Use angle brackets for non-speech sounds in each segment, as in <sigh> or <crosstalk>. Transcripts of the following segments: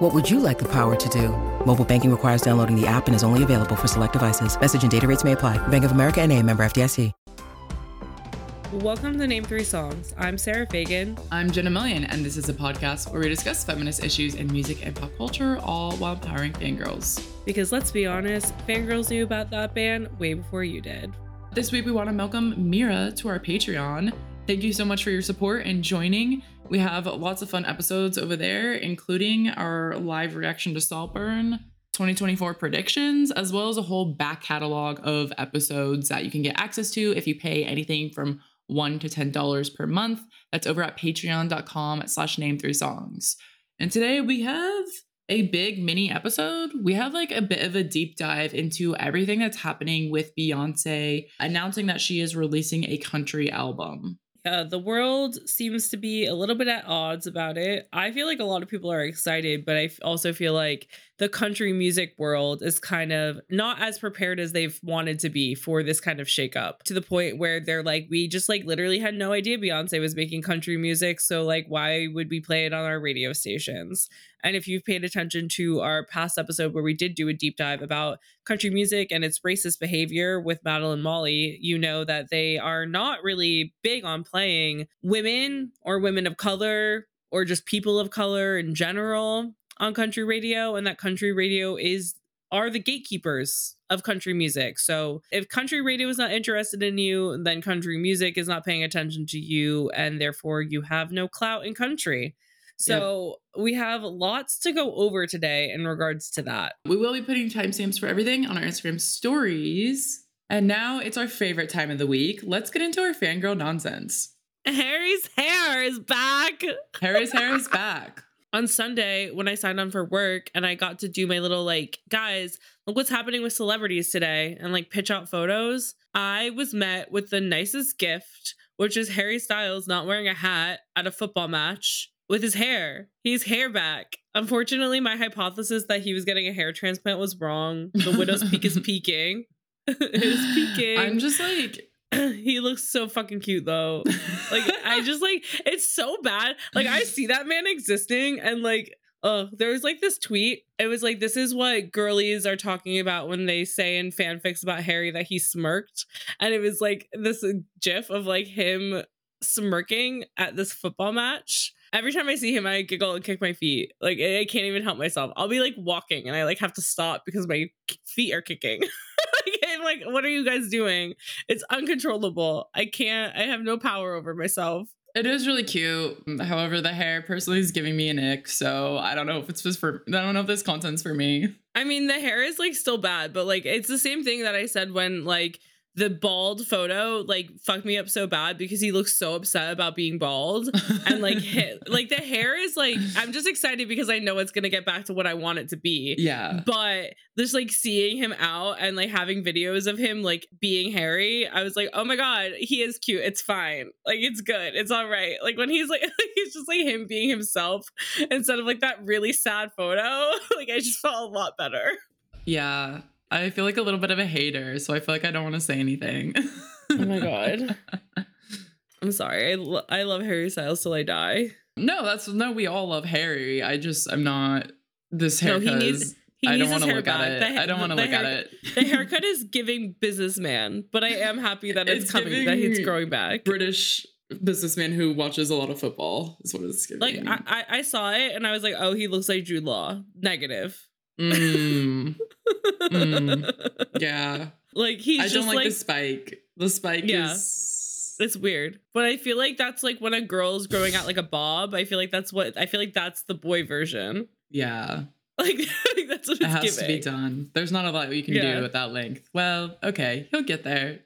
What would you like the power to do? Mobile banking requires downloading the app and is only available for select devices. Message and data rates may apply. Bank of America and a member FDIC. Welcome to Name Three Songs. I'm Sara Feigin. I'm Jenna Million, and this is a podcast where we discuss feminist issues in music and pop culture, all while empowering fangirls. Because let's be honest, fangirls knew about that band way before you did. This week, we want to welcome Mira to our Patreon. Thank you so much for your support and joining. We have lots of fun episodes over there, including our live reaction to Saltburn, 2024 predictions, as well as a whole back catalog of episodes that you can get access to if you pay anything from one to ten dollars per month. That's over at patreon.com slash name three songs. And today we have a big mini episode. We have like a bit of a deep dive into everything that's happening with Beyonce announcing that she is releasing a country album. Uh, the world seems to be a little bit at odds about it. I feel like a lot of people are excited, but I also feel like the country music world is kind of not as prepared as they've wanted to be for this kind of shakeup to the point where they're like, we just like literally had no idea Beyonce was making country music. So, like, why would we play it on our radio stations? And if you've paid attention to our past episode where we did do a deep dive about country music and its racist behavior with Madeline Molly, you know that they are not really big on playing women or women of color or just people of color in general on country radio and that country radio is are the gatekeepers of country music. So if country radio is not interested in you, then country music is not paying attention to you and therefore you have no clout in country. So yep. we have lots to go over today in regards to that. We will be putting timestamps for everything on our Instagram stories. And now it's our favorite time of the week. Let's get into our fangirl nonsense. Harry's hair is back. Harry's hair is back. On Sunday, when I signed on for work and I got to do my little, like, guys, look what's happening with celebrities today and like pitch out photos, I was met with the nicest gift, which is Harry Styles not wearing a hat at a football match with his hair. He's hair back. Unfortunately, my hypothesis that he was getting a hair transplant was wrong. The widow's peak is <laughs> peaking. <laughs> it is peaking. I'm just like <clears throat> he looks so fucking cute though. Like I <laughs> just like it's so bad. Like I see that man existing and like oh, there was like this tweet. It was like this is what girlies are talking about when they say in fanfics about Harry that he smirked. And it was like this gif of like him smirking at this football match every time I see him, I giggle and kick my feet. Like I can't even help myself. I'll be like walking and I like have to stop because my feet are kicking. <laughs> I'm like, what are you guys doing? It's uncontrollable. I can't. I have no power over myself. It is really cute. However, the hair personally is giving me an ick, so I don't know if it's just for I don't know if this content's for me. I mean, the hair is like still bad, but like it's the same thing that I said when like the bald photo like fucked me up so bad because he looks so upset about being bald and like <laughs> hit, like the hair is like I'm just excited because I know it's gonna get back to what I want it to be. Yeah. But just like seeing him out and like having videos of him like being hairy, I was like, oh my god, he is cute. It's fine. Like it's good. It's all right. Like when he's like <laughs> he's just like him being himself instead of like that really sad photo. <laughs> like I just felt a lot better. Yeah. I feel like a little bit of a hater, so I feel like I don't want to say anything. oh my <laughs> god. I'm sorry. I, lo- I love Harry Styles till I die. No, that's no. We all love Harry. I just I'm not this haircut. No, he needs. He I don't want to look back. at it. I don't want to look hair- at it. the <laughs> haircut is giving businessman, but I am happy that it's, it's coming. That it's growing back. British businessman who watches a lot of football is what it's giving. Like I, I, I saw it and I was like, oh, he looks like Jude Law. Negative. Mm. mm. Yeah. <laughs> Like he's I don't like, like, the spike. The spike yeah. is it's weird. But I feel like that's like when a girl's growing out like a bob. I feel like that's what I feel like that's the boy version. Yeah. <laughs> <laughs> Like, that's what it has giving. to be done. There's not a lot you can yeah. do with that length. Well, okay, he'll get there.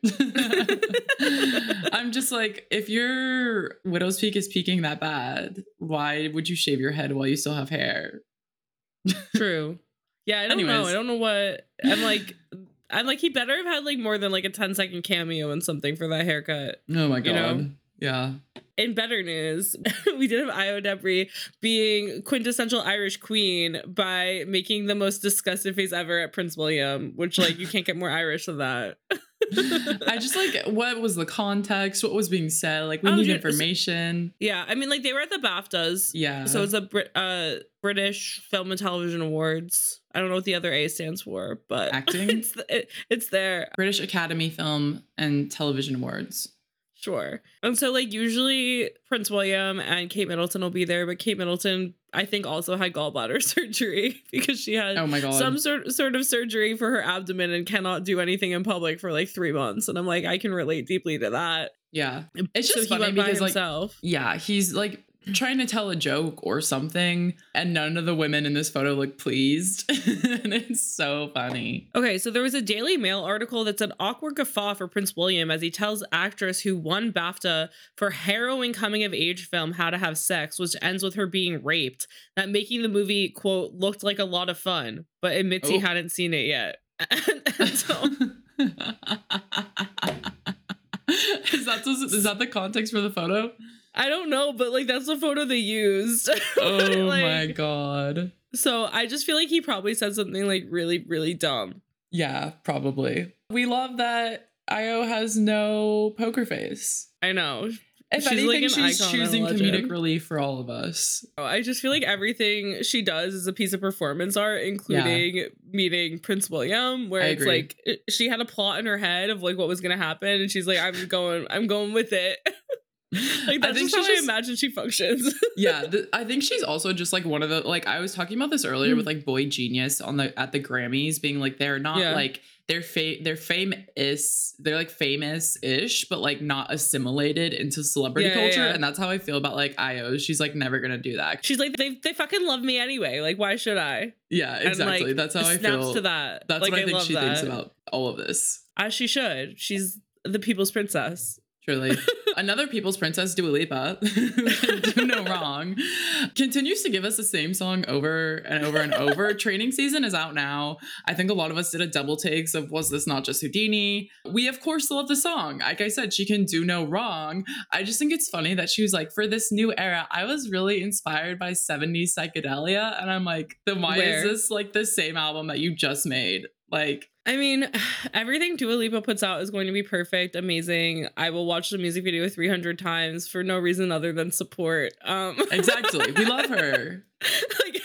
I'm just like, if your widow's peak is peaking that bad, why would you shave your head while you still have hair? True. Yeah, I don't Anyways. know. I don't know what I'm like. <laughs> I'm like, he better have had like more than like a 10 second cameo and something for that haircut. Oh my You god. know? Yeah. In better news, <laughs> we did have Ayo Edebiri being quintessential Irish queen by making the most disgusted face ever at Prince William, which like you can't get more Irish than that. <laughs> I just like what was the context? What was being said? Like we Oh, need yeah, information. yeah, I mean like they were at the BAFTAs. Yeah. So it's a Brit- uh, British Film and Television Awards. I don't know what the other A stands for, but <laughs> Acting? it's th- it, it's there. British Academy Film and Television Awards. Sure. And so like usually Prince William and Kate Middleton will be there, but Kate Middleton I think also had gallbladder <laughs> surgery <laughs> because she had Oh my god. some sort sort of surgery for her abdomen and cannot do anything in public for like 3 months and I'm like I can relate deeply to that. yeah. It's just so he funny because like himself. yeah, he's like trying to tell a joke or something and none of the women in this photo look pleased. <laughs> and it's so funny. Okay, so there was a Daily Mail article that said awkward guffaw for Prince William as he tells actress who won BAFTA for harrowing coming of age film How to Have Sex, which ends with her being raped, that making the movie, quote, looked like a lot of fun, but admits he Oh. hadn't seen it yet. <laughs> so, <laughs> is that is that the context for the photo? I don't know, but like that's the photo they used. <laughs> Oh Like, my god. So I just feel like he probably said something like really, really dumb. Yeah, probably. We love that Ayo has no poker face. I know. If She's anything, like an she's choosing comedic relief for all of us. Oh, I just feel like everything she does is a piece of performance art, including meeting Prince William, where I it's agree. like she had a plot in her head of like what was gonna happen, and she's like, "I'm going, I'm going with it." <laughs> <laughs> like I that's think just how she's I imagine she functions. <laughs> yeah, th- I think she's also just like one of the like I was talking about this earlier with mm. like boygenius on the at the Grammys being like they're not Yeah. like they're fa- they're famous they're like famous ish but like not assimilated into celebrity Yeah, culture yeah. and that's how I feel about like Ayo. She's like never gonna do that. she's like, "They, they fucking love me anyway. Like, why should I?" Yeah, And, exactly. like, that's how I snaps feel. to that. That's Like, what I, think love she thinks about all of this. As she should. She's the people's princess. Truly. <laughs> Another people's princess, Dua Lipa, who <laughs> can do no wrong, continues to give us the same song over and over and over. <laughs> Training season is out now. I think a lot of us did a double takes of was this not just Houdini? We of course love the song. Like I said, she can do no wrong. I just think it's funny that she was like, for this new era, I was really inspired by 70s psychedelia. And I'm like, then why Where? is this like the same album that you just made? Like, I mean, <sighs> everything Dua Lipa puts out is going to be perfect, amazing. I will watch the music video 300 times for no reason other than support. Um, <laughs> exactly. We love her. <laughs> like,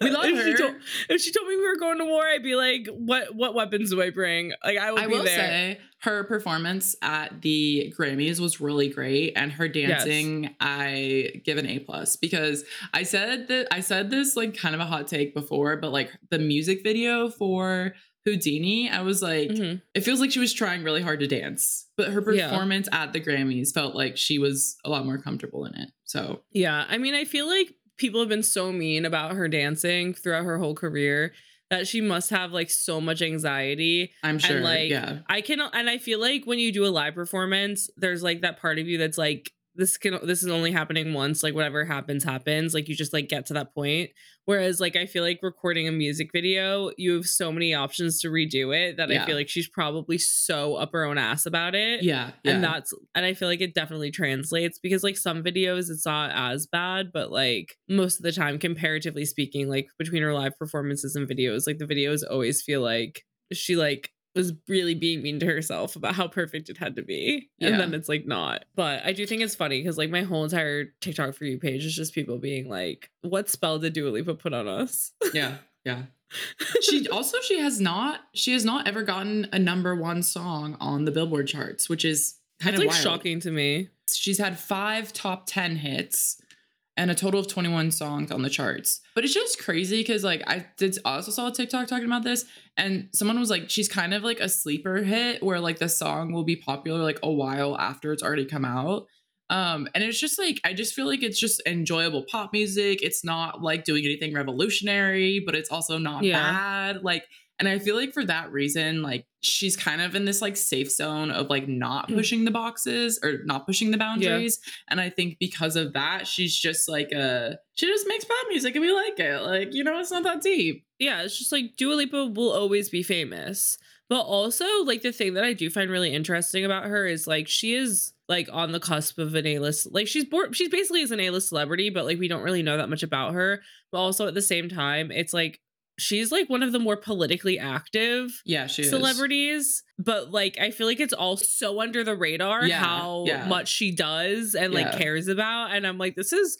We love if She her. told, if she told me we were going to war, I'd be like, "What? What weapons do I bring?" Like, I would I be will there. say her performance at the Grammys was really great, and her dancing I give an A plus because I said that I said this like kind of a hot take before, but like the music video for Houdini, I was like, Mhm. it feels like she was trying really hard to dance, but her Yeah. performance at the Grammys felt like she was a lot more comfortable in it. So Yeah, I mean, I feel like people have been so mean about her dancing throughout her whole career that she must have like so much anxiety I'm sure, and like yeah, I can and I feel like when you do a live performance, there's like that part of you that's like this can this is only happening once, like whatever happens happens, like you just like get to that point. Whereas like I feel like recording a music video, you have so many options to redo it that I feel like she's probably so up her own ass about it. yeah, yeah. And that's and I feel like it definitely translates because like some videos it's not as bad, but like most of the time, comparatively speaking, like between her live performances and videos, like the videos always feel like she like was really being mean to herself about how perfect it had to be. And Yeah. then it's like not. But I do think it's funny because like my whole entire TikTok for you page is just people being like, what spell did Dua Lipa put on us? yeah, yeah. she <laughs> also she has not she has not ever gotten a number one song on the Billboard charts, which is kind It's of like wild. shocking to me. She's had five top ten hits and a total of 21 songs on the charts. But it's just crazy because like I did also saw a TikTok talking about this, and someone was like, she's kind of like a sleeper hit where like the song will be popular like a while after it's already come out. Um, and it's just like I just feel like it's just enjoyable pop music. It's not like doing anything revolutionary, but it's also not Yeah. bad. Like, and I feel like for that reason, like she's kind of in this like safe zone of like not Mm. pushing the boxes or not pushing the boundaries. And I think because of that, she's just like a she just makes pop music and we like it. Like, you know, it's not that deep. yeah, it's just like Dua Lipa will always be famous. But also, like the thing that I do find really interesting about her is like she is like on the cusp of an A-list. Like she's born, she's basically is an A-list celebrity, but like we don't really know that much about her. But also at the same time, it's like she's like one of the more politically active Yeah, she is. celebrities but like i feel like it's all so under the radar Yeah, how yeah. much she does and like Yeah. cares about and i'm like this is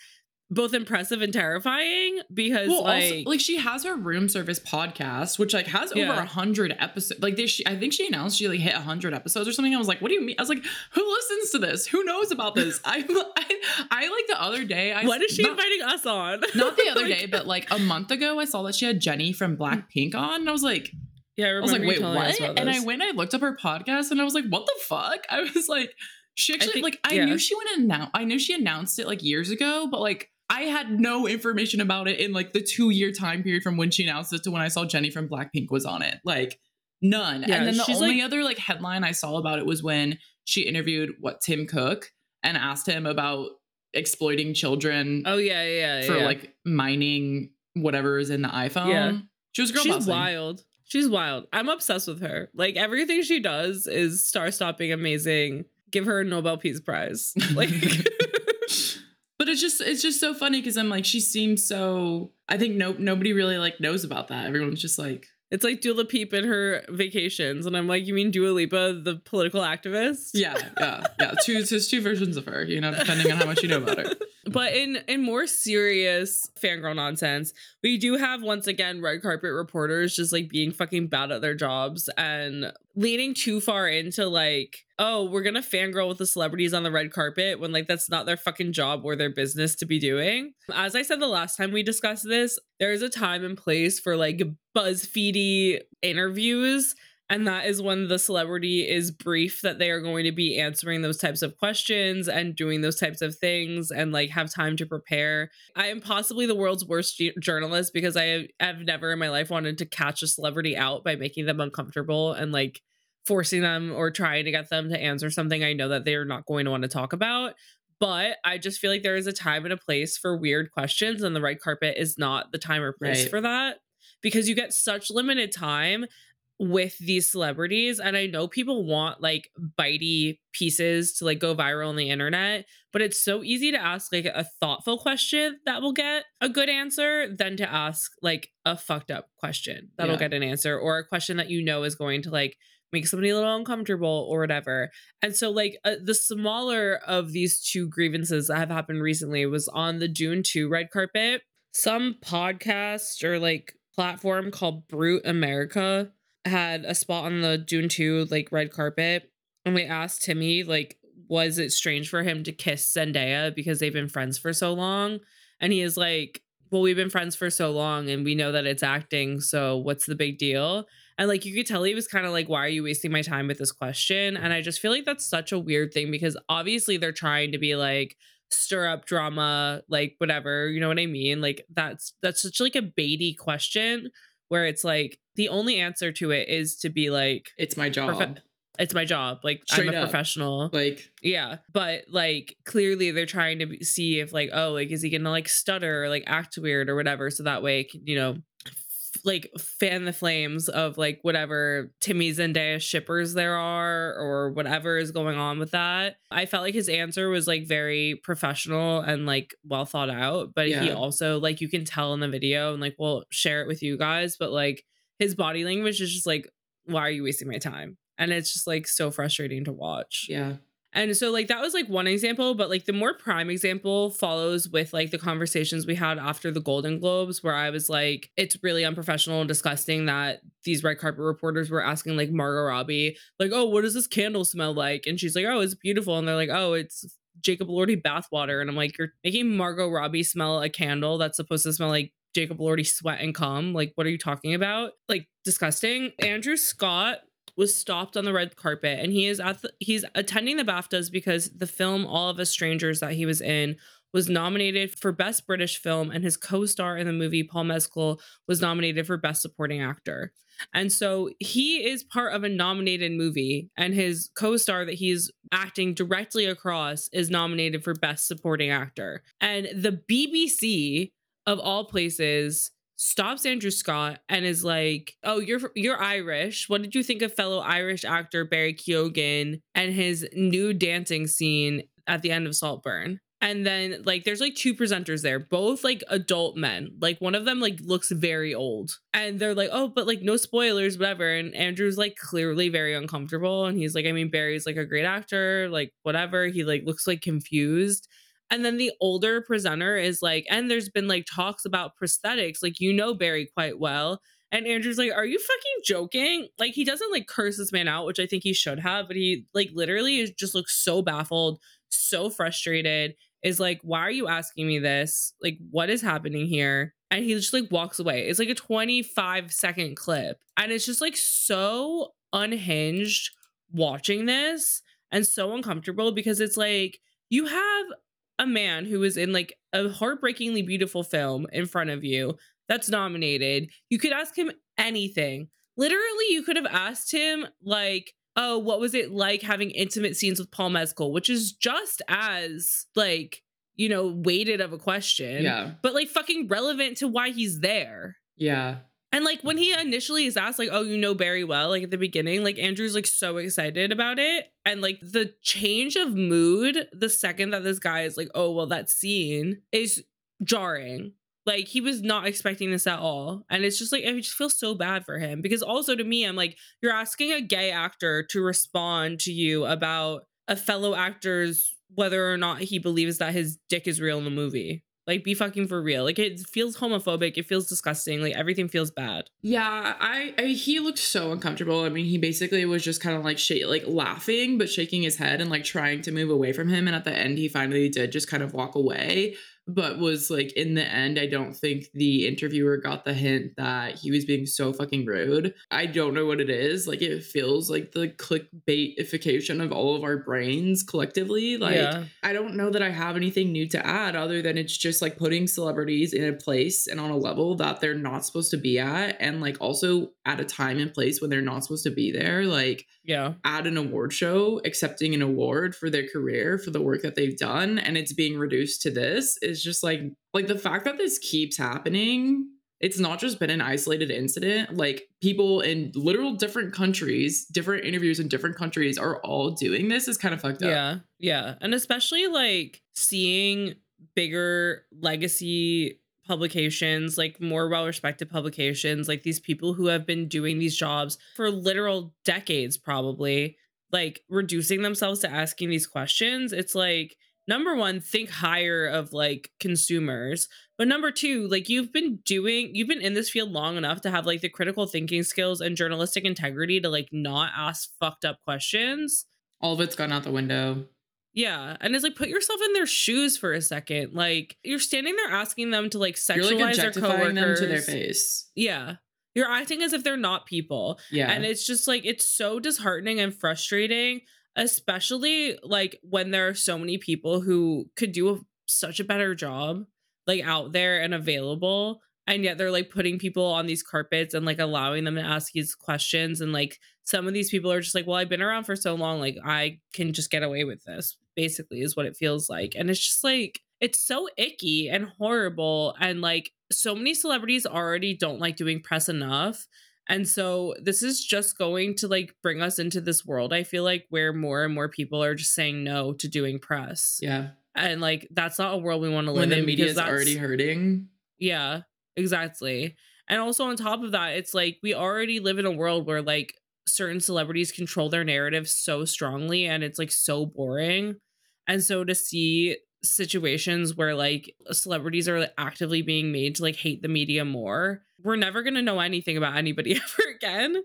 both impressive and terrifying because Well, like, also, like she has her room service podcast, which like has over a hundred episodes. Like this, she, I think she announced she like hit a hundred episodes or something. I was like, what do you mean? I was like, who listens to this? Who knows about this? <laughs> I, I, I like the other day. I what is she not, inviting us on <laughs> Not the other <laughs> day, but like a month ago, I saw that she had Jennie from Blackpink on, and I was like, yeah i, I was like, wait, what? And I went, I looked up her podcast, and I was like, what the fuck? I was like, she actually think- like I yeah. knew she went announce. I knew she announced it like years ago, but like. I had no information about it in like the two year time period from when she announced it to when I saw Jennie from Blackpink was on it. Like none. Yeah, and then the only like- other like headline I saw about it was when she interviewed what Tim Cook and asked him about exploiting children oh yeah yeah, yeah for yeah. like mining whatever is in the iPhone. Yeah. She was girl she's bossing. wild she's wild i'm obsessed with her like everything she does is star-stopping amazing give her a nobel peace prize <laughs> like <laughs> but it's just it's just so funny because I'm like she seems so I think no nobody really like knows about that. Everyone's just like It's like Dua Peep in her vacations, and I'm like, you mean Dua Lipa, the political activist? yeah yeah yeah two <laughs> there's two versions of her you know depending on how much you know about her. <laughs> But in in more serious fangirl nonsense, we do have once again red carpet reporters just like being fucking bad at their jobs and leaning too far into like, oh, we're gonna fangirl with the celebrities on the red carpet when like that's not their fucking job or their business to be doing. As I said the last time we discussed this, there is a time and place for like BuzzFeedy interviews. And that is when the celebrity is briefed that they are going to be answering those types of questions and doing those types of things and like have time to prepare. I am possibly the world's worst journalist because I have, have never in my life wanted to catch a celebrity out by making them uncomfortable and like forcing them or trying to get them to answer something I know that they're not going to want to talk about. But I just feel like there is a time and a place for weird questions, and the red carpet is not the time or place Right. for that because you get such limited time with these celebrities and i know people want like bitey pieces to like go viral on the internet but it's so easy to ask like a thoughtful question that will get a good answer than to ask like a fucked up question that'll Yeah. get an answer or a question that you know is going to like make somebody a little uncomfortable or whatever and so like uh, the smaller of these two grievances that have happened recently was on the Dune 2 red carpet some podcast or like platform called Brut America had a spot on the Dune 2 like red carpet and we asked Timmy like was it strange for him to kiss Zendaya because they've been friends for so long? And he is like well we've been friends for so long and we know that it's acting so what's the big deal? And like you could tell he was kind of like why are you wasting my time with this question? And I just feel like that's such a weird thing because obviously they're trying to be like stir up drama like whatever you know what I mean? Like that's that's such like a baity question where it's like the only answer to it is to be like It's my job. It's my job like Straight i'm a up. professional Like yeah but like clearly they're trying to see if like oh like is he gonna like stutter or like act weird or whatever so that way you know like fan the flames of like whatever Timmy Zendaya shippers there are or whatever is going on with that. I felt like his answer was like very professional and like well thought out, but he also like you can tell in the video and like we'll share it with you guys, but like his body language is just like why are you wasting my time? And it's just like so frustrating to watch. yeah. And so like that was like one example, but like the more prime example follows with like the conversations we had after the Golden Globes where I was like it's really unprofessional and disgusting that these red carpet reporters were asking like Margot Robbie like, "Oh, what does this candle smell like?" And she's like, "Oh, it's beautiful." And they're like, "Oh, it's Jacob Elordi bathwater." And I'm like, "You're making Margot Robbie smell a candle that's supposed to smell like Jacob Elordi sweat and cum. Like, what are you talking about? Like, disgusting. Andrew Scott was stopped on the red carpet and he is at the, he's attending the BAFTAs because the film All of Us Strangers that he was in was nominated for best British film and his co-star in the movie Paul Mescal was nominated for best supporting actor. And so he is part of a nominated movie and his co-star that he's acting directly across is nominated for best supporting actor. And the BBC of all places stops Andrew Scott and is like, "Oh, you're you're Irish. What did you think of fellow Irish actor Barry Keoghan and his new dancing scene at the end of Saltburn?" And then like there's like two presenters there, both like adult men. Like one of them like looks very old. And they're like, "Oh, but like no spoilers, whatever." And Andrew's like clearly very uncomfortable and he's like, "I mean, Barry's like a great actor, like whatever." He like looks like confused. And then the older presenter is like, and there's been like talks about prosthetics. Like, you know Barry quite well. And Andrew's like, Are you fucking joking? Like, he doesn't like curse this man out, which I think he should have, but he like literally just looks so baffled, so frustrated. Is like, Why are you asking me this? Like, what is happening here? And he just like walks away. It's like a 25 second clip. And it's just like so unhinged watching this and so uncomfortable because it's like, you have a man who is in like a heartbreakingly beautiful film in front of you that's nominated, you could ask him anything. Literally, you could have asked him, like, oh, what was it like having intimate scenes with Paul Mescal, which is just as, like, you know, weighted of a question. Yeah. But, like, fucking relevant to why he's there. Yeah. And like when he initially is asked, like, oh, you know Barry well, like at the beginning, like Andrew's like so excited about it. And like the change of mood the second that this guy is like, oh, well, that scene is jarring. Like he was not expecting this at all. And it's just like, I just feel so bad for him. Because also to me, I'm like, you're asking a gay actor to respond to you about a fellow actor's whether or not he believes that his dick is real in the movie. Like, be fucking for real. Like, it feels homophobic. It feels disgusting. Like, everything feels bad. Yeah, I, I he looked so uncomfortable. I mean, he basically was just kind of like sh- like laughing, but shaking his head and like trying to move away from him. And at the end, he finally did just kind of walk away but was like in the end i don't think the interviewer got the hint that he was being so fucking rude. I don't know what it is. Like it feels like the clickbaitification of all of our brains collectively. Like yeah. i don't know that i have anything new to add other than it's just like putting celebrities in a place and on a level that they're not supposed to be at and like also at a time and place when they're not supposed to be there like yeah. at an award show accepting an award for their career for the work that they've done and it's being reduced to this is just like like the fact that this keeps happening it's not just been an isolated incident like people in literal different countries different interviews in different countries are all doing this is kind of fucked up. Yeah yeah and especially like seeing bigger legacy publications, like more well respected publications, like these people who have been doing these jobs for literal decades, probably, like reducing themselves to asking these questions. It's like, number one, think higher of like consumers. But number two, like you've been doing, you've been in this field long enough to have like the critical thinking skills and journalistic integrity to like not ask fucked up questions. All of it's gone out the window. Yeah, and it's like put yourself in their shoes for a second. Like you're standing there asking them to like sexualize like their coworkers them to their face. Yeah, you're acting as if they're not people. Yeah, and it's just like it's so disheartening and frustrating, especially like when there are so many people who could do a, such a better job, like out there and available, and yet they're like putting people on these carpets and like allowing them to ask these questions and like some of these people are just like well i've been around for so long like i can just get away with this basically is what it feels like and it's just like it's so icky and horrible and like so many celebrities already don't like doing press enough and so this is just going to like bring us into this world i feel like where more and more people are just saying no to doing press yeah. and like that's not a world we want to live when in the media is already hurting. Yeah exactly and also on top of that it's like we already live in a world where like certain celebrities control their narrative so strongly and it's like so boring. And so to see situations where like celebrities are actively being made to like hate the media more, we're never going to know anything about anybody <laughs> ever again.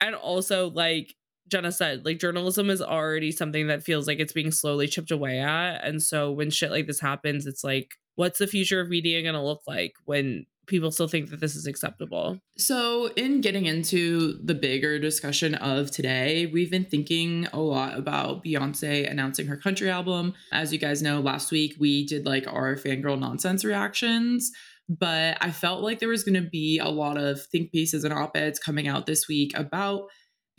And also like Jenna said, like journalism is already something that feels like it's being slowly chipped away at. And so when shit like this happens, it's like, what's the future of media going to look like when people still think that this is acceptable. So, in getting into the bigger discussion of today, we've been thinking a lot about Beyonce announcing her country album. As you guys know, last week we did like our fangirl nonsense reactions. But I felt like there was going to be a lot of think pieces and op eds coming out this week about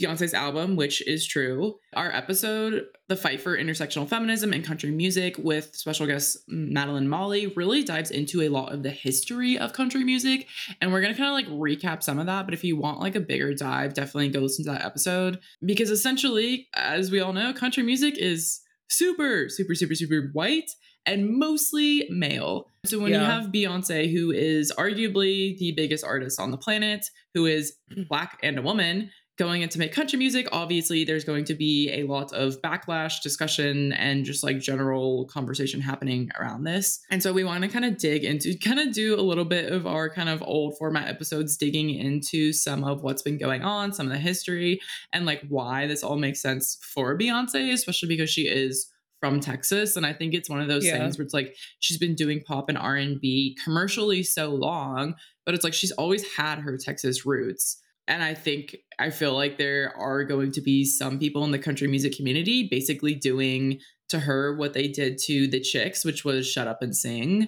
Beyonce's album, which is true. Our episode, The Fight for Intersectional Feminism and Country Music, with special guest Madeline Molly, really dives into a lot of the history of country music. And we're going to kind of like recap some of that. But if you want like a bigger dive, definitely go listen to that episode. Because essentially, as we all know, country music is super, super, super, super white and mostly male. So when yeah. you have Beyonce, who is arguably the biggest artist on the planet, who is <clears throat> black and a woman, going into make country music, obviously there's going to be a lot of backlash, discussion, and just like general conversation happening around this. And so we want to kind of dig into, kind of do a little bit of our kind of old format episodes, digging into some of what's been going on, some of the history, and like why this all makes sense for Beyonce, especially because she is from Texas and I think it's one of those yeah. things where it's like she's been doing pop and R&B commercially so long but it's like she's always had her Texas roots and I think I feel like there are going to be some people in the country music community basically doing to her what they did to the chicks which was shut up and sing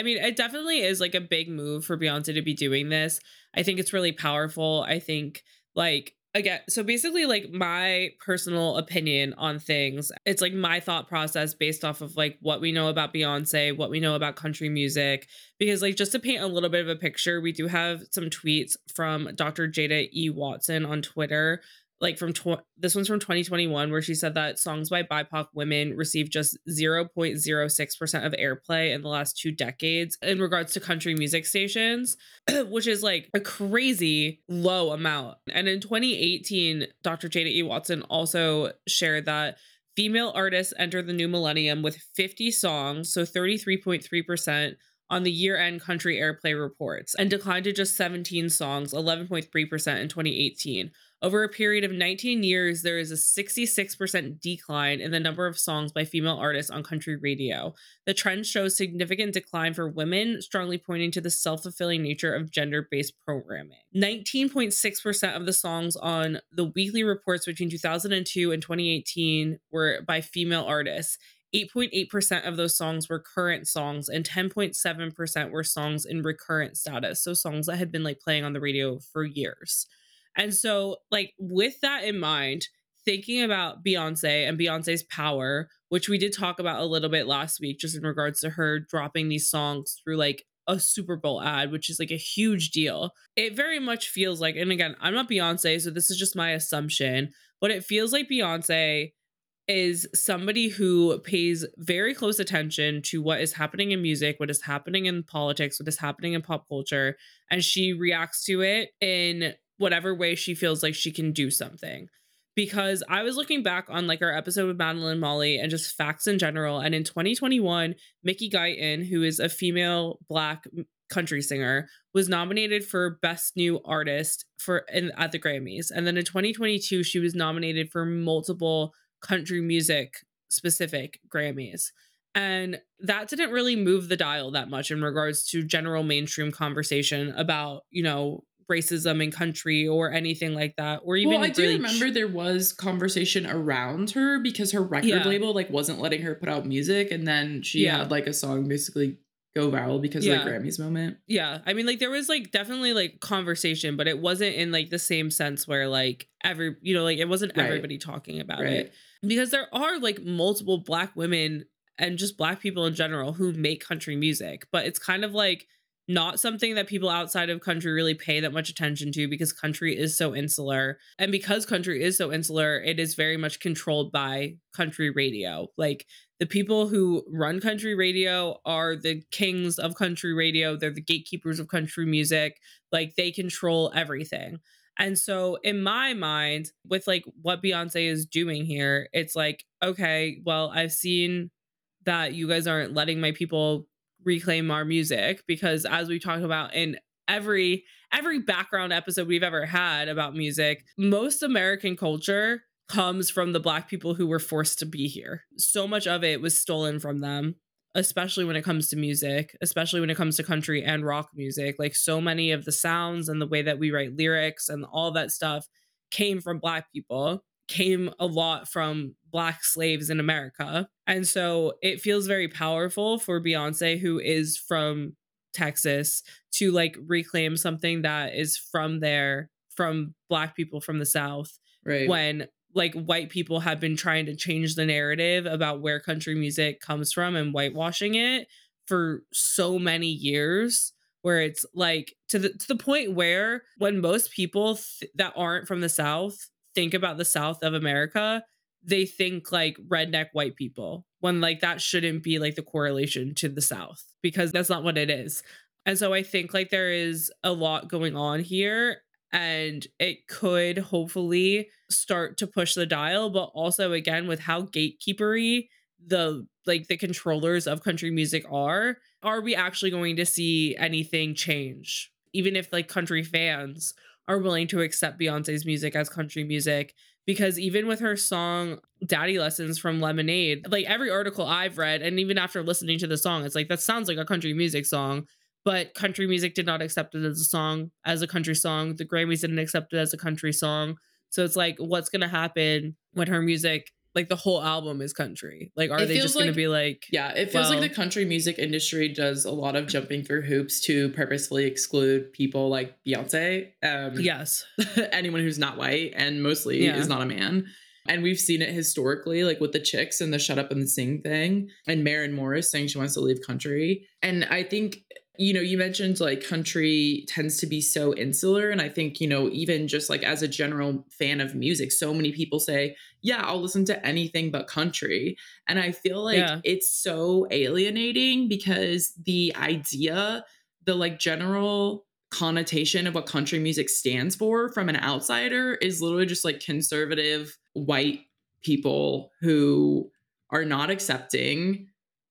I mean, it definitely is like a big move for Beyonce to be doing this. I think it's really powerful. I think like again, so basically like my personal opinion on things. It's like my thought process based off of like what we know about Beyonce, what we know about country music because like just to paint a little bit of a picture, we do have some tweets from Dr. Jada E Watson on Twitter like from tw- this one's from 2021 where she said that songs by BIPOC women received just 0.06% of airplay in the last two decades in regards to country music stations, <clears throat> which is like a crazy low amount. And in 2018, Dr. Jada E. Watson also shared that female artists entered the new millennium with 50 songs, so 33.3% on the year end country airplay reports, and declined to just 17 songs, 11.3% in 2018 over a period of 19 years, there is a 66% decline in the number of songs by female artists on country radio. The trend shows significant decline for women, strongly pointing to the self fulfilling nature of gender based programming. 19.6% of the songs on the weekly reports between 2002 and 2018 were by female artists. 8.8% of those songs were current songs and 10.7% were songs in recurrent status so songs that had been like playing on the radio for years and so, like, with that in mind, thinking about Beyonce and Beyonce's power, which we did talk about a little bit last week, just in regards to her dropping these songs through like a Super Bowl ad, which is like a huge deal. It very much feels like, and again, I'm not Beyonce, so this is just my assumption, but it feels like Beyonce is somebody who pays very close attention to what is happening in music, what is happening in politics, what is happening in pop culture, and she reacts to it in whatever way she feels like she can do something. Because I was looking back on like our episode with Madeline Molly and just facts in general. And in 2021, Mickey Guyton, who is a female black country singer, was nominated for Best New Artist for in, at the Grammys. And then in 2022, she was nominated for multiple country music specific Grammys. And that didn't really move the dial that much in regards to general mainstream conversation about, you know, racism in country or anything like that or even well, i do remember there was conversation around her because her record yeah. label like wasn't letting her put out music and then she yeah. had like a song basically go viral because yeah. of the grammys moment yeah i mean like there was like definitely like conversation but it wasn't in like the same sense where like every you know like it wasn't right. everybody talking about right. it because there are like multiple black women and just black people in general who make country music but it's kind of like not something that people outside of country really pay that much attention to because country is so insular. And because country is so insular, it is very much controlled by country radio. Like the people who run country radio are the kings of country radio, they're the gatekeepers of country music. Like they control everything. And so, in my mind, with like what Beyonce is doing here, it's like, okay, well, I've seen that you guys aren't letting my people reclaim our music because as we talked about in every every background episode we've ever had about music most american culture comes from the black people who were forced to be here. So much of it was stolen from them especially when it comes to music especially when it comes to country and rock music. Like so many of the sounds and the way that we write lyrics and all that stuff came from black people came a lot from black slaves in America. And so it feels very powerful for Beyonce, who is from Texas, to like reclaim something that is from there, from black people from the South. Right. When like white people have been trying to change the narrative about where country music comes from and whitewashing it for so many years where it's like to the to the point where when most people th- that aren't from the south think about the South of America, they think like redneck white people when like that shouldn't be like the correlation to the South because that's not what it is. And so I think like there is a lot going on here and it could hopefully start to push the dial but also again with how gatekeepery the like the controllers of country music are are we actually going to see anything change even if like country fans are willing to accept Beyonce's music as country music because even with her song Daddy Lessons from Lemonade, like every article I've read, and even after listening to the song, it's like that sounds like a country music song. But country music did not accept it as a song, as a country song. The Grammys didn't accept it as a country song. So it's like, what's going to happen when her music like the whole album is country. Like, are It they just going to be like, Yeah, it feels Well- like the country music industry does a lot of jumping through hoops to purposefully exclude people like Beyonce. Um, <laughs> yes, anyone who's not white and mostly Yeah. is not a man. And we've seen it historically, like with the chicks and the shut up and sing thing, and Maren Morris saying she wants to leave country. And I think, you know, you mentioned like country tends to be so insular. And I think, you know, even just like as a general fan of music, so many people say, yeah, I'll listen to anything but country. And I feel like Yeah. it's so alienating because the idea, the like general connotation of what country music stands for from an outsider is literally just like conservative white people who are not accepting.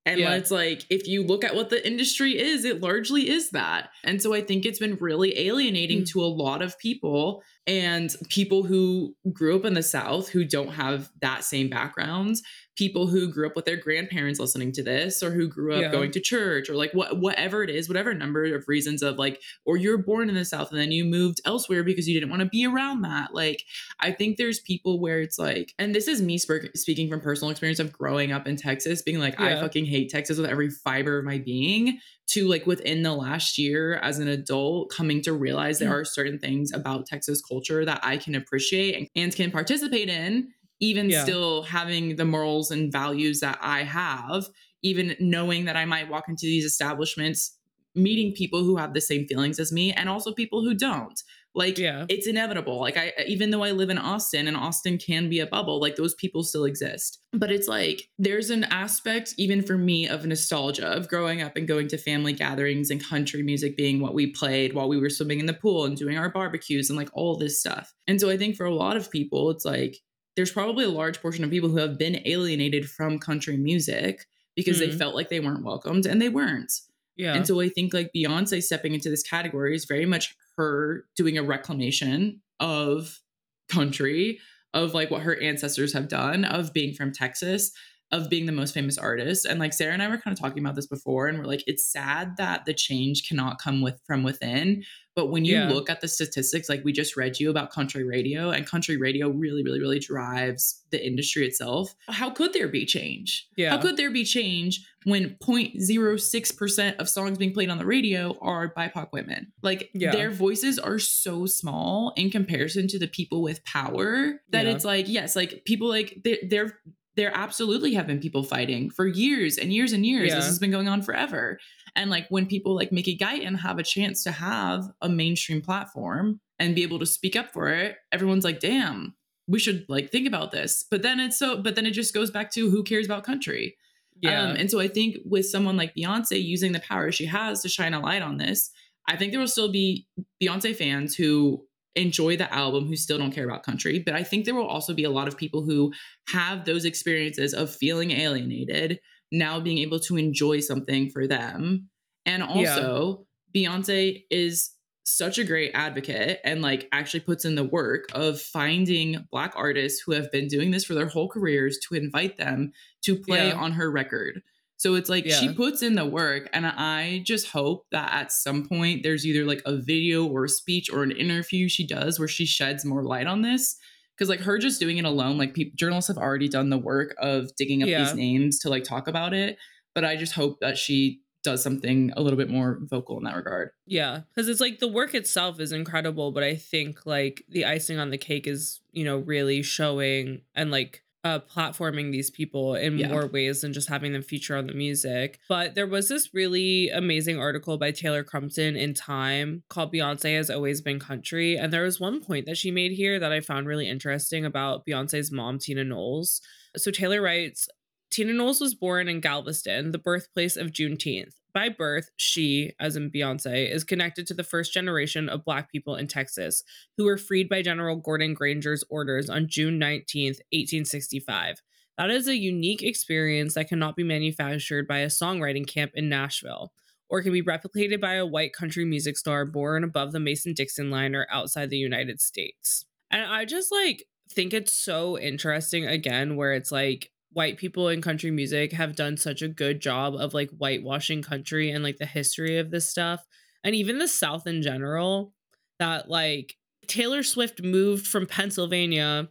And Yeah. it's like, if you look at what the industry is, it largely is that. And so I think it's been really alienating Mm. to a lot of people and people who grew up in the South who don't have that same backgrounds, people who grew up with their grandparents listening to this, or who grew up Yeah. going to church, or like what whatever it is, whatever number of reasons of like, or you're born in the South and then you moved elsewhere because you didn't want to be around that. Like, I think there's people where it's like, and this is me sp- speaking from personal experience of growing up in Texas, being like, I fucking hate Texas with every fiber of my being to like within the last year as an adult coming to realize there mm. are certain things about Texas culture that I can appreciate and, and can participate in, even Yeah. still having the morals and values that I have, even knowing that I might walk into these establishments meeting people who have the same feelings as me and also people who don't. Like Yeah. it's inevitable. Like I even though I live in Austin and Austin can be a bubble, like those people still exist. But it's like there's an aspect even for me of nostalgia of growing up and going to family gatherings and country music being what we played while we were swimming in the pool and doing our barbecues and like all this stuff. And so I think for a lot of people it's like there's probably a large portion of people who have been alienated from country music because they Mhm. felt like they weren't welcomed and they weren't. yeah, And so I think like Beyonce stepping into this category is very much her doing a reclamation of country, of like what her ancestors have done, of being from Texas, of being the most famous artist. And like Sara and I were kind of talking about this before, and we're like, it's sad that the change cannot come with from within. But when you Yeah. look at the statistics, like we just read you about country radio, and country radio really, really, really drives the industry itself. How could there be change? Yeah. How could there be change when 0.06% of songs being played on the radio are BIPOC women? Like Yeah. their voices are so small in comparison to the people with power that Yeah. it's like, yes, like people like they're, they're there absolutely have been people fighting for years and years and years. Yeah. This has been going on forever. And like when people like Mickey Guyton have a chance to have a mainstream platform and be able to speak up for it, everyone's like, damn, we should like think about this. But then it's so, but then it just goes back to who cares about country. Yeah. Um, and so I think with someone like Beyonce using the power she has to shine a light on this, I think there will still be Beyonce fans who enjoy the album who still don't care about country. But I think there will also be a lot of people who have those experiences of feeling alienated now being able to enjoy something for them. And also, Beyonce is such a great advocate and like actually puts in the work of finding black artists who have been doing this for their whole careers to invite them to play Yeah. on her record. So it's like she puts in the work and I just hope that at some point there's either like a video or a speech or an interview she does where she sheds more light on this because like her just doing it alone like people journalists have already done the work of digging up Yeah. these names to like talk about it but I just hope that she does something a little bit more vocal in that regard. Yeah, because it's like the work itself is incredible, but I think like the icing on the cake is, you know, really showing and like uh platforming these people in Yeah. more ways than just having them feature on the music. But there was this really amazing article by Taylor Crumpton in Time called Beyonce has always been country. And there was one point that she made here that I found really interesting about Beyonce's mom, Tina Knowles. So Taylor writes, Tina Knowles was born in Galveston, the birthplace of Juneteenth. By birth, she, as in Beyonce, is connected to the first generation of Black people in Texas who were freed by General Gordon Granger's orders on June 19, 1865. That is a unique experience that cannot be manufactured by a songwriting camp in Nashville or can be replicated by a white country music star born above the Mason Dixon line or outside the United States. And I just like think it's so interesting again, where it's like white people in country music have done such a good job of like whitewashing country and like the history of this stuff. And even the South in general, that like Taylor Swift moved from Pennsylvania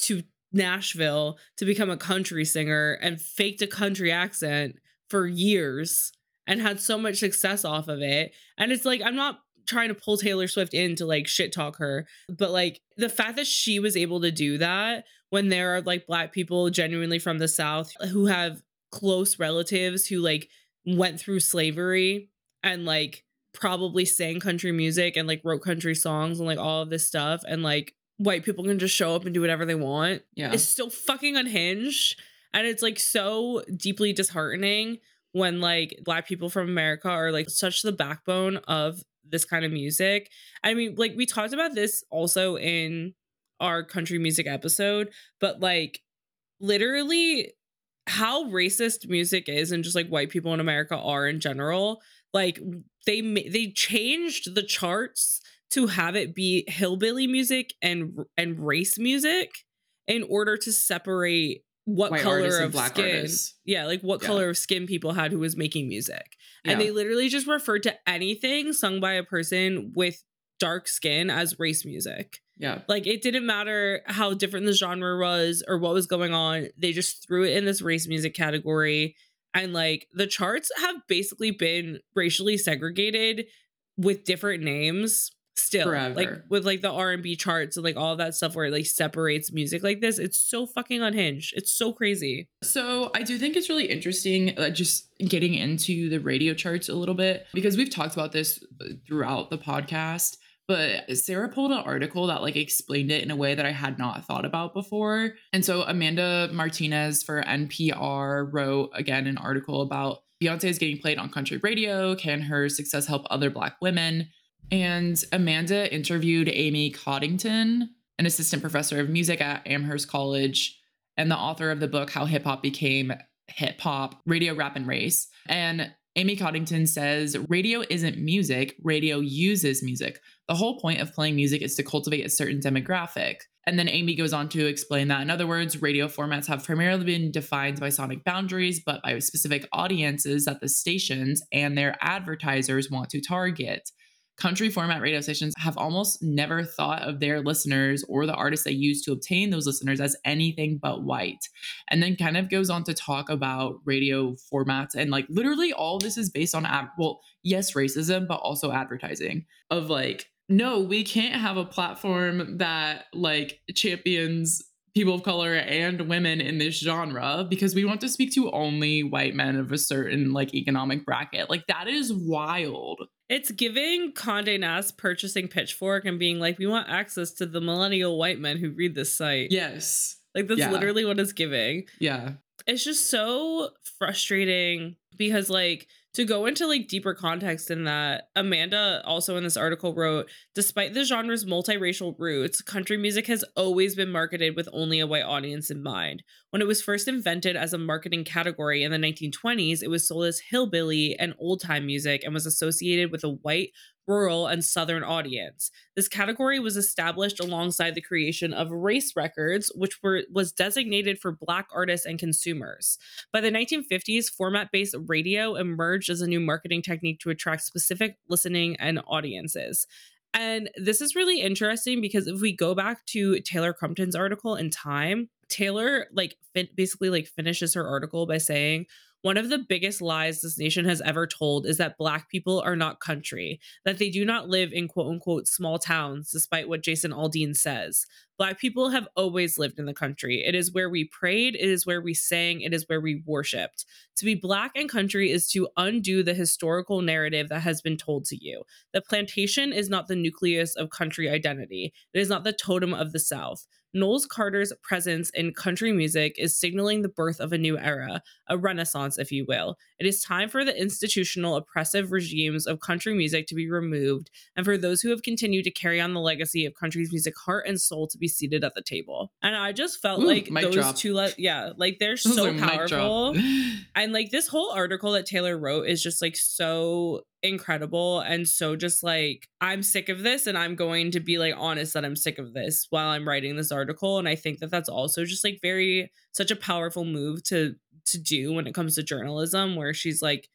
to Nashville to become a country singer and faked a country accent for years and had so much success off of it. And it's like, I'm not trying to pull Taylor Swift in to like shit talk her, but like the fact that she was able to do that when there are like black people genuinely from the South who have close relatives who like went through slavery and like probably sang country music and like wrote country songs and like all of this stuff and like white people can just show up and do whatever they want Yeah. it's so fucking unhinged and it's like so deeply disheartening when like black people from america are like such the backbone of this kind of music i mean like we talked about this also in our country music episode but like literally how racist music is and just like white people in america are in general like they they changed the charts to have it be hillbilly music and and race music in order to separate what White color of black skin artists. yeah like what Yeah. color of skin people had who was making music Yeah. and they literally just referred to anything sung by a person with dark skin as race music yeah. like it didn't matter how different the genre was or what was going on. They just threw it in this race music category. And like the charts have basically been racially segregated with different names still. Like with like the R&B charts and like all that stuff where it like separates music like this. It's so fucking unhinged. It's so crazy. So I do think it's really interesting, uh, just getting into the radio charts a little bit because we've talked about this uh, throughout the podcast. But Sara pulled an article that like explained it in a way that I had not thought about before. And so Amanda Martinez for NPR wrote again an article about Beyonce is getting played on country radio. Can her success help other Black women? And Amanda interviewed Amy Coddington, an assistant professor of music at Amherst College and the author of the book How Hip Hop Became Hit Pop, Radio, Rap, and Race. And Amy Coddington says radio isn't music, radio uses music. The whole point of playing music is to cultivate a certain demographic. And then Amy goes on to explain that, in other words, radio formats have primarily been defined by sonic boundaries, but by specific audiences that the stations and their advertisers want to target. Country format radio stations have almost never thought of their listeners or the artists they use to obtain those listeners as anything but white. And then kind of goes on to talk about radio formats and like literally all this is based on ad- well, yes, racism, but also advertising of like no, we can't have a platform that like champions people of color and women in this genre because we want to speak to only white men of a certain like economic bracket. Like that is wild. It's giving Condé Nast purchasing Pitchfork and being like, we want access to the millennial white men who read this site. Yes. Like that's Yeah. literally what it's giving. Yeah. It's just so frustrating because like to go into like deeper context in that Amanda also in this article wrote despite the genre's multiracial roots country music has always been marketed with only a white audience in mind. When it was first invented as a marketing category in the 1920s it was sold as hillbilly and old time music and was associated with a white rural and southern audience this category was established alongside the creation of race records which were was designated for black artists and consumers by the 1950s, format based radio emerged as a new marketing technique to attract specific listening and audiences. And this is really interesting because if we go back to Taylor Crumpton's article in Time, Taylor like fin- basically like finishes her article by saying one of the biggest lies this nation has ever told is that black people are not country, that they do not live in quote unquote small towns, despite what Jason Aldean says. Black people have always lived in the country. It is where we prayed, it is where we sang, it is where we worshiped. To be black and country is to undo the historical narrative that has been told to you. The plantation is not the nucleus of country identity, it is not the totem of the South. Knowles Carter's presence in country music is signaling the birth of a new era, a renaissance, if you will. It is time for the institutional oppressive regimes of country music to be removed and for those who have continued to carry on the legacy of country's music heart and soul to be seated at the table. And I just felt Ooh, like those drop. two, le- yeah, like they're <laughs> so a mic drop. powerful. <laughs> And like this whole article that Taylor wrote is just like so incredible and so just like I'm sick of this and I'm going to be like honest that I'm sick of this while I'm writing this article and I think that that's also just like very such a powerful move to to do when it comes to journalism where she's like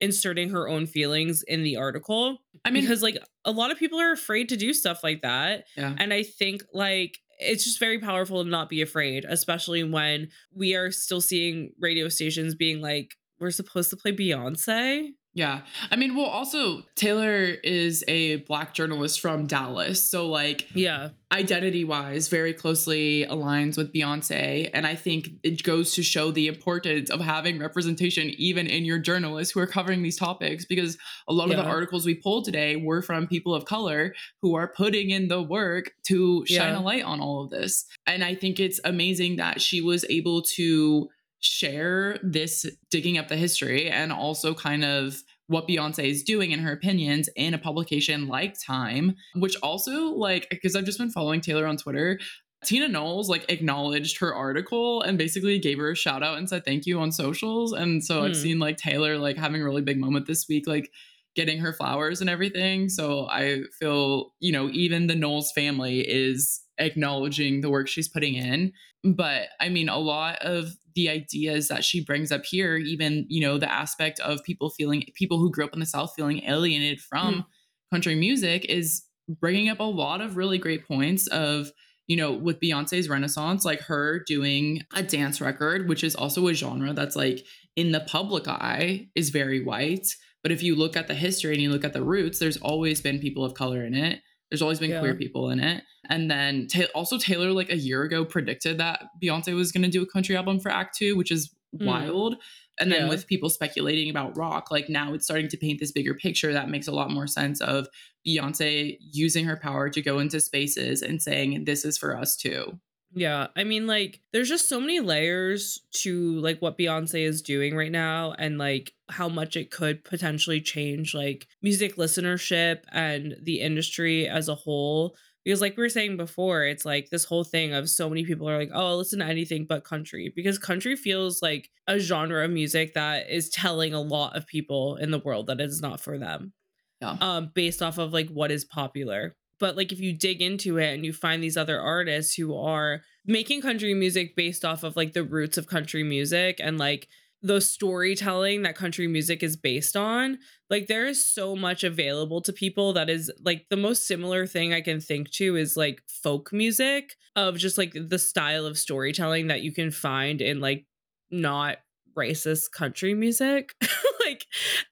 inserting her own feelings in the article I mean, because like a lot of people are afraid to do stuff like that yeah. and I think like it's just very powerful to not be afraid, especially when we are still seeing radio stations being like, we're supposed to play Beyonce. Yeah. I mean, well, also, Taylor is a black journalist from Dallas. So, like, Yeah. identity wise, very closely aligns with Beyonce. And I think it goes to show the importance of having representation, even in your journalists who are covering these topics, because a lot of the articles we pulled today were from people of color who are putting in the work to shine Yeah. a light on all of this. And I think it's amazing that she was able to share this digging up the history and also kind of what Beyonce is doing in her opinions in a publication like Time, which also like because I've just been following Taylor on Twitter. Tina Knowles like acknowledged her article and basically gave her a shout out and said thank you on socials. And so I've Hmm. seen like Taylor like having a really big moment this week, like getting her flowers and everything. So I feel, you know, even the Knowles family is acknowledging the work she's putting in. But I mean, a lot of the ideas that she brings up here, even, you know, the aspect of people feeling, people who grew up in the South feeling alienated from mm. country music is bringing up a lot of really great points of, you know, with Beyonce's Renaissance, like her doing a dance record, which is also a genre that's like in the public eye is very white. But if you look at the history and you look at the roots, there's always been people of color in it. There's always been Yeah. queer people in it. And then Ta- also Taylor, like a year ago, predicted that Beyonce was going to do a country album for Act Two, which is Mm. wild. And then Yeah. with people speculating about rock, like now it's starting to paint this bigger picture that makes a lot more sense of Beyonce using her power to go into spaces and saying, this is for us too. Yeah. I mean, like, there's just so many layers to like what Beyonce is doing right now and like how much it could potentially change like music listenership and the industry as a whole. Because, like we were saying before, it's like this whole thing of so many people are like, oh, I'll listen to anything but country because country feels like a genre of music that is telling a lot of people in the world that it is not for them Yeah. um based off of like what is popular but like if you dig into it and you find these other artists who are making country music based off of like the roots of country music and like the storytelling that country music is based on like there is so much available to people that is like the most similar thing i can think to is like folk music of just like the style of storytelling that you can find in like not racist country music. <laughs> Like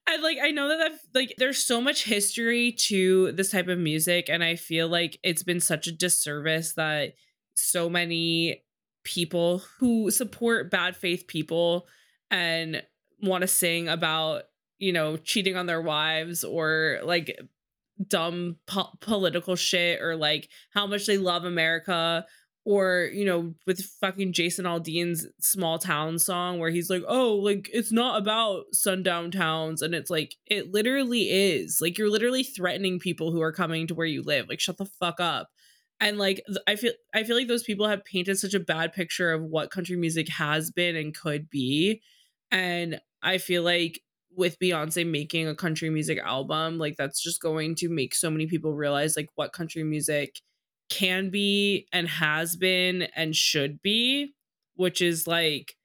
and like i know that I've, like there's so much history to this type of music and i feel like it's been such a disservice that so many people who support bad faith people and want to sing about, you know, cheating on their wives or like dumb po- political shit or like how much they love America or you know with fucking Jason Aldean's small town song where he's like oh like it's not about sundown towns and it's like it literally is. Like you're literally threatening people who are coming to where you live. Like shut the fuck up. And like I feel I feel like those people have painted such a bad picture of what country music has been and could be. And I feel like with Beyonce making a country music album like that's just going to make so many people realize like what country music can be and has been and should be, which is like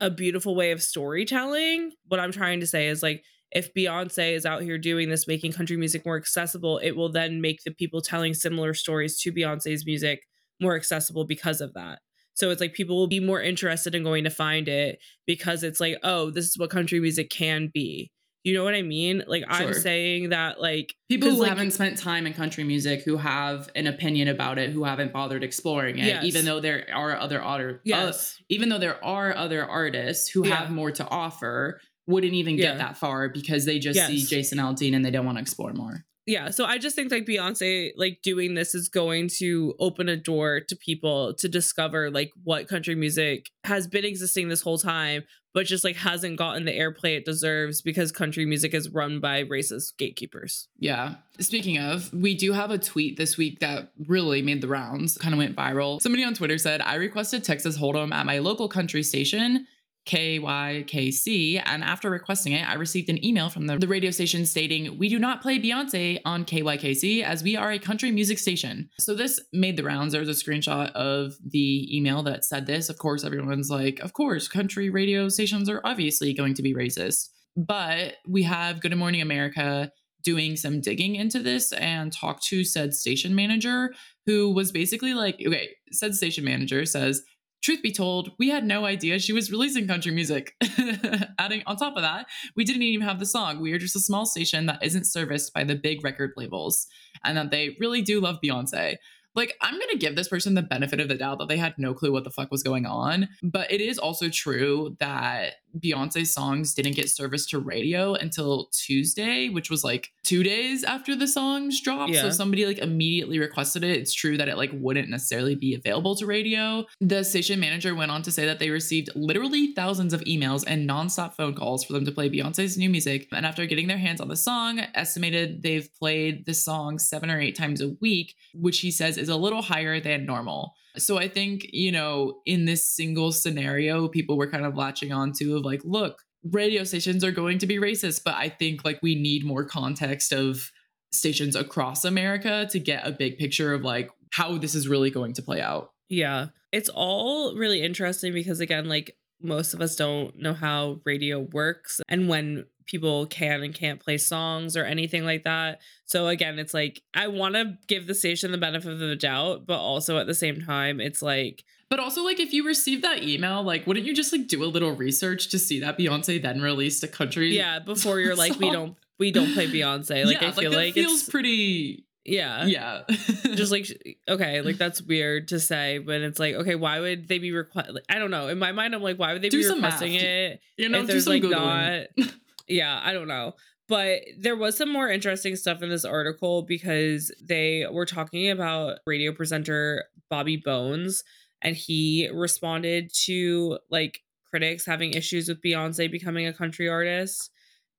a beautiful way of storytelling. What I'm trying to say is like if Beyonce is out here doing this, making country music more accessible, it will then make the people telling similar stories to Beyonce's music more accessible because of that. So it's like people will be more interested in going to find it because it's like, oh, this is what country music can be. You know what I mean? Like sure. I'm saying that like people who like, haven't spent time in country music who have an opinion about it who haven't bothered exploring it yes. even though there are other art- yes. Uh, even though there are other artists who yeah. have more to offer wouldn't even get yeah. that far because they just yes. see Jason Aldean and they don't want to explore more yeah so i just think like beyonce like doing this is going to open a door to people to discover like what country music has been existing this whole time but just like hasn't gotten the airplay it deserves because country music is run by racist gatekeepers. Yeah. Speaking of we do have a tweet this week that really made the rounds kind of went viral. Somebody on twitter said i requested texas hold'em at my local country station KYKC. And after requesting it, I received an email from the, radio station stating, We do not play Beyonce on KYKC as we are a country music station. So this made the rounds. There was a screenshot of the email that said this. Of course, everyone's like, Of course, country radio stations are obviously going to be racist. But we have Good Morning America doing some digging into this and talked to said station manager who was basically like, okay, said station manager says, Truth be told, we had no idea she was releasing country music. <laughs> Adding on top of that, we didn't even have the song. We are just a small station that isn't serviced by the big record labels and that they really do love Beyonce like I'm gonna give this person the benefit of the doubt that they had no clue what the fuck was going on. But it is also true that Beyonce's songs didn't get service to radio until Tuesday, which was like two days after the songs dropped. Yeah. So somebody like immediately requested it. It's true that it like wouldn't necessarily be available to radio. The station manager went on to say that they received literally thousands of emails and nonstop phone calls for them to play Beyonce's new music. And after getting their hands on the song, estimated they've played the song seven or eight times a week, which he says is a little higher than normal. So I think, you know, in this single scenario, people were kind of latching on to of like, look, radio stations are going to be racist, but I think like we need more context of stations across America to get a big picture of like how this is really going to play out. Yeah. It's all really interesting because again, like most of us don't know how radio works and when people can and can't play songs or anything like that. So again, it's like I want to give the station the benefit of the doubt, but also at the same time, it's like but also like if you receive that email, like wouldn't you just like do a little research to see that Beyonce then released a country? Yeah, before you're like we don't we don't play Beyonce. Like yeah, I feel like, like feels it's pretty yeah. Yeah. just like <laughs> okay, like that's weird to say, but it's like okay, why would they be request? I don't know. In my mind, I'm like, why would they do be requesting math. it? You know, if there's like Googling. not <laughs> yeah, I don't know. But there was some more interesting stuff in this article because they were talking about radio presenter Bobby Bones and he responded to like critics having issues with Beyonce becoming a country artist.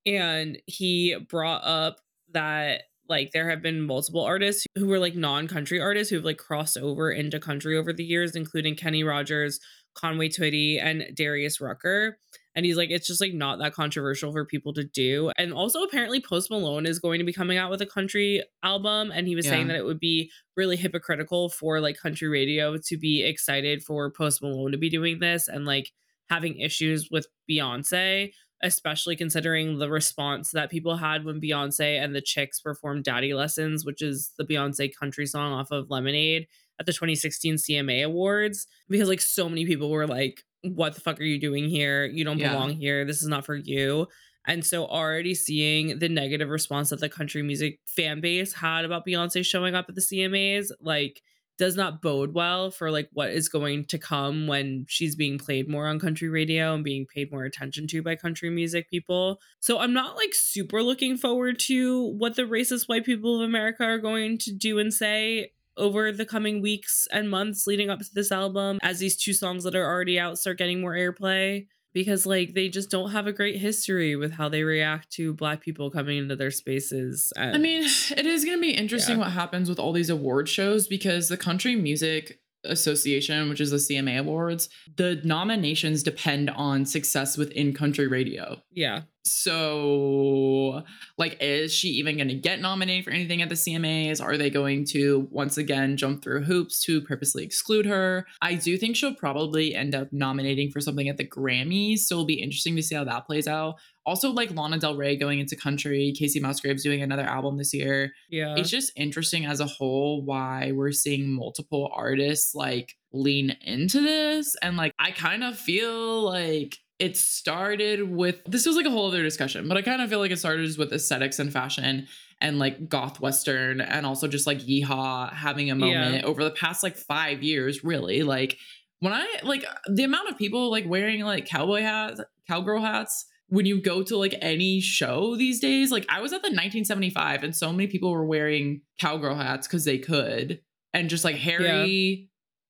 And he brought up that like there have been multiple artists who were like non-country artists who've like crossed over into country over the years, including Kenny Rogers, Conway Twitty, and Darius Rucker. And he's like, it's just like not that controversial for people to do. And also, apparently, Post Malone is going to be coming out with a country album. And he was yeah. saying that it would be really hypocritical for like country radio to be excited for Post Malone to be doing this and like having issues with Beyonce, especially considering the response that people had when Beyonce and the Chicks performed Daddy Lessons, which is the Beyonce country song off of Lemonade at the 2016 CMA Awards. Because like so many people were like, what the fuck are you doing here? You don't belong yeah. here. This is not for you. And so already seeing the negative response that the country music fan base had about Beyonce showing up at the CMAs, like does not bode well for like what is going to come when she's being played more on country radio and being paid more attention to by country music people. So I'm not like super looking forward to what the racist white people of America are going to do and say over the coming weeks and months leading up to this album as these two songs that are already out start getting more airplay because like they just don't have a great history with how they react to black people coming into their spaces and, I mean, it is going to be interesting Yeah. what happens with all these award shows because the Country Music Association, which is the CMA Awards, the nominations depend on success within country radio. yeah So, like, is she even going to get nominated for anything at the CMAs? Are they going to once again jump through hoops to purposely exclude her? I do think she'll probably end up nominating for something at the Grammys. So it'll be interesting to see how that plays out. Also, like Lana Del Rey going into country, Kacey Musgraves doing another album this year. yeah It's just interesting as a whole why we're seeing multiple artists like lean into this. And like, I kind of feel like it started with this was like a whole other discussion, but I kind of feel like it started with aesthetics and fashion and like goth western and also just like yeehaw having a moment over the past like five years, really. Like when I like the amount of people like wearing like cowboy hats, cowgirl hats when you go to like any show these days, like I was at the 1975 and so many people were wearing cowgirl hats because they could. And just like Harry,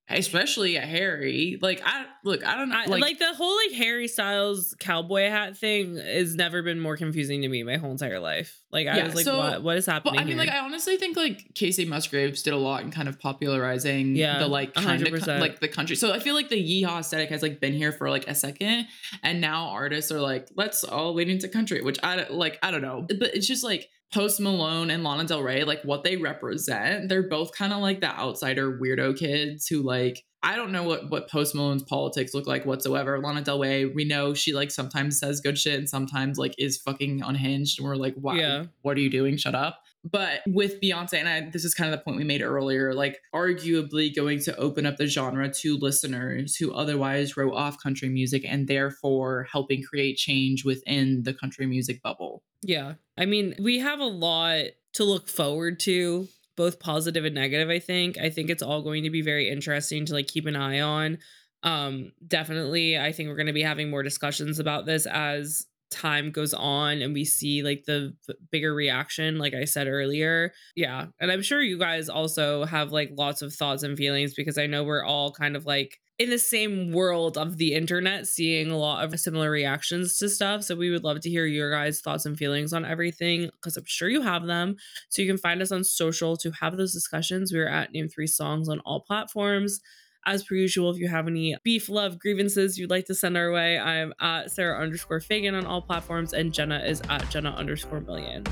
especially a Harry, like I look, I don't know. I, like, the whole like Harry Styles cowboy hat thing has never been more confusing to me my whole entire life. Like I Yeah, was like, so- what what is happening? But I mean, here? like, I honestly think like Kacey Musgraves did a lot in kind of popularizing Yeah, the like kind of like the country. So I feel like the yeehaw aesthetic has like been here for like a second, and now artists are like, let's all lean into country, which I like. I don't know, but it's just like Post Malone and Lana Del Rey, like what they represent. They're both kind of like the outsider weirdo kids who like. I don't know what what Post Malone's politics look like whatsoever. Lana Del Rey, we know she like sometimes says good shit and sometimes like is fucking unhinged. And we're like, wow, Yeah. what are you doing? Shut up. But with Beyonce, and I, this is kind of the point we made earlier, like arguably going to open up the genre to listeners who otherwise wrote off country music and therefore helping create change within the country music bubble. Yeah. I mean, we have a lot to look forward to, both positive and negative, I think. I think it's all going to be very interesting to like keep an eye on. Um definitely I think we're going to be having more discussions about this as time goes on and we see like the bigger reaction like I said earlier. Yeah. And I'm sure you guys also have like lots of thoughts and feelings because I know we're all kind of like in the same world of the internet seeing a lot of similar reactions to stuff so we would love to hear your guys thoughts and feelings on everything because i'm sure you have them so you can find us on social to have those discussions we're at name three songs on all platforms as per usual if you have any beef love grievances you'd like to send our way i'm at sara underscore feigin on all platforms and jenna is at jenna underscore million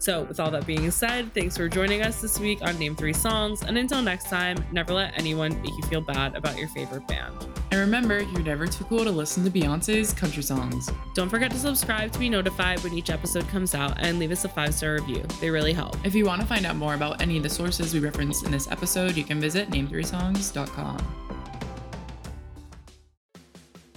so, with all that being said, thanks for joining us this week on Name Three Songs. And until next time, never let anyone make you feel bad about your favorite band. And remember, you're never too cool to listen to Beyonce's country songs. Don't forget to subscribe to be notified when each episode comes out and leave us a five star review. They really help. If you want to find out more about any of the sources we referenced in this episode, you can visit name3songs.com.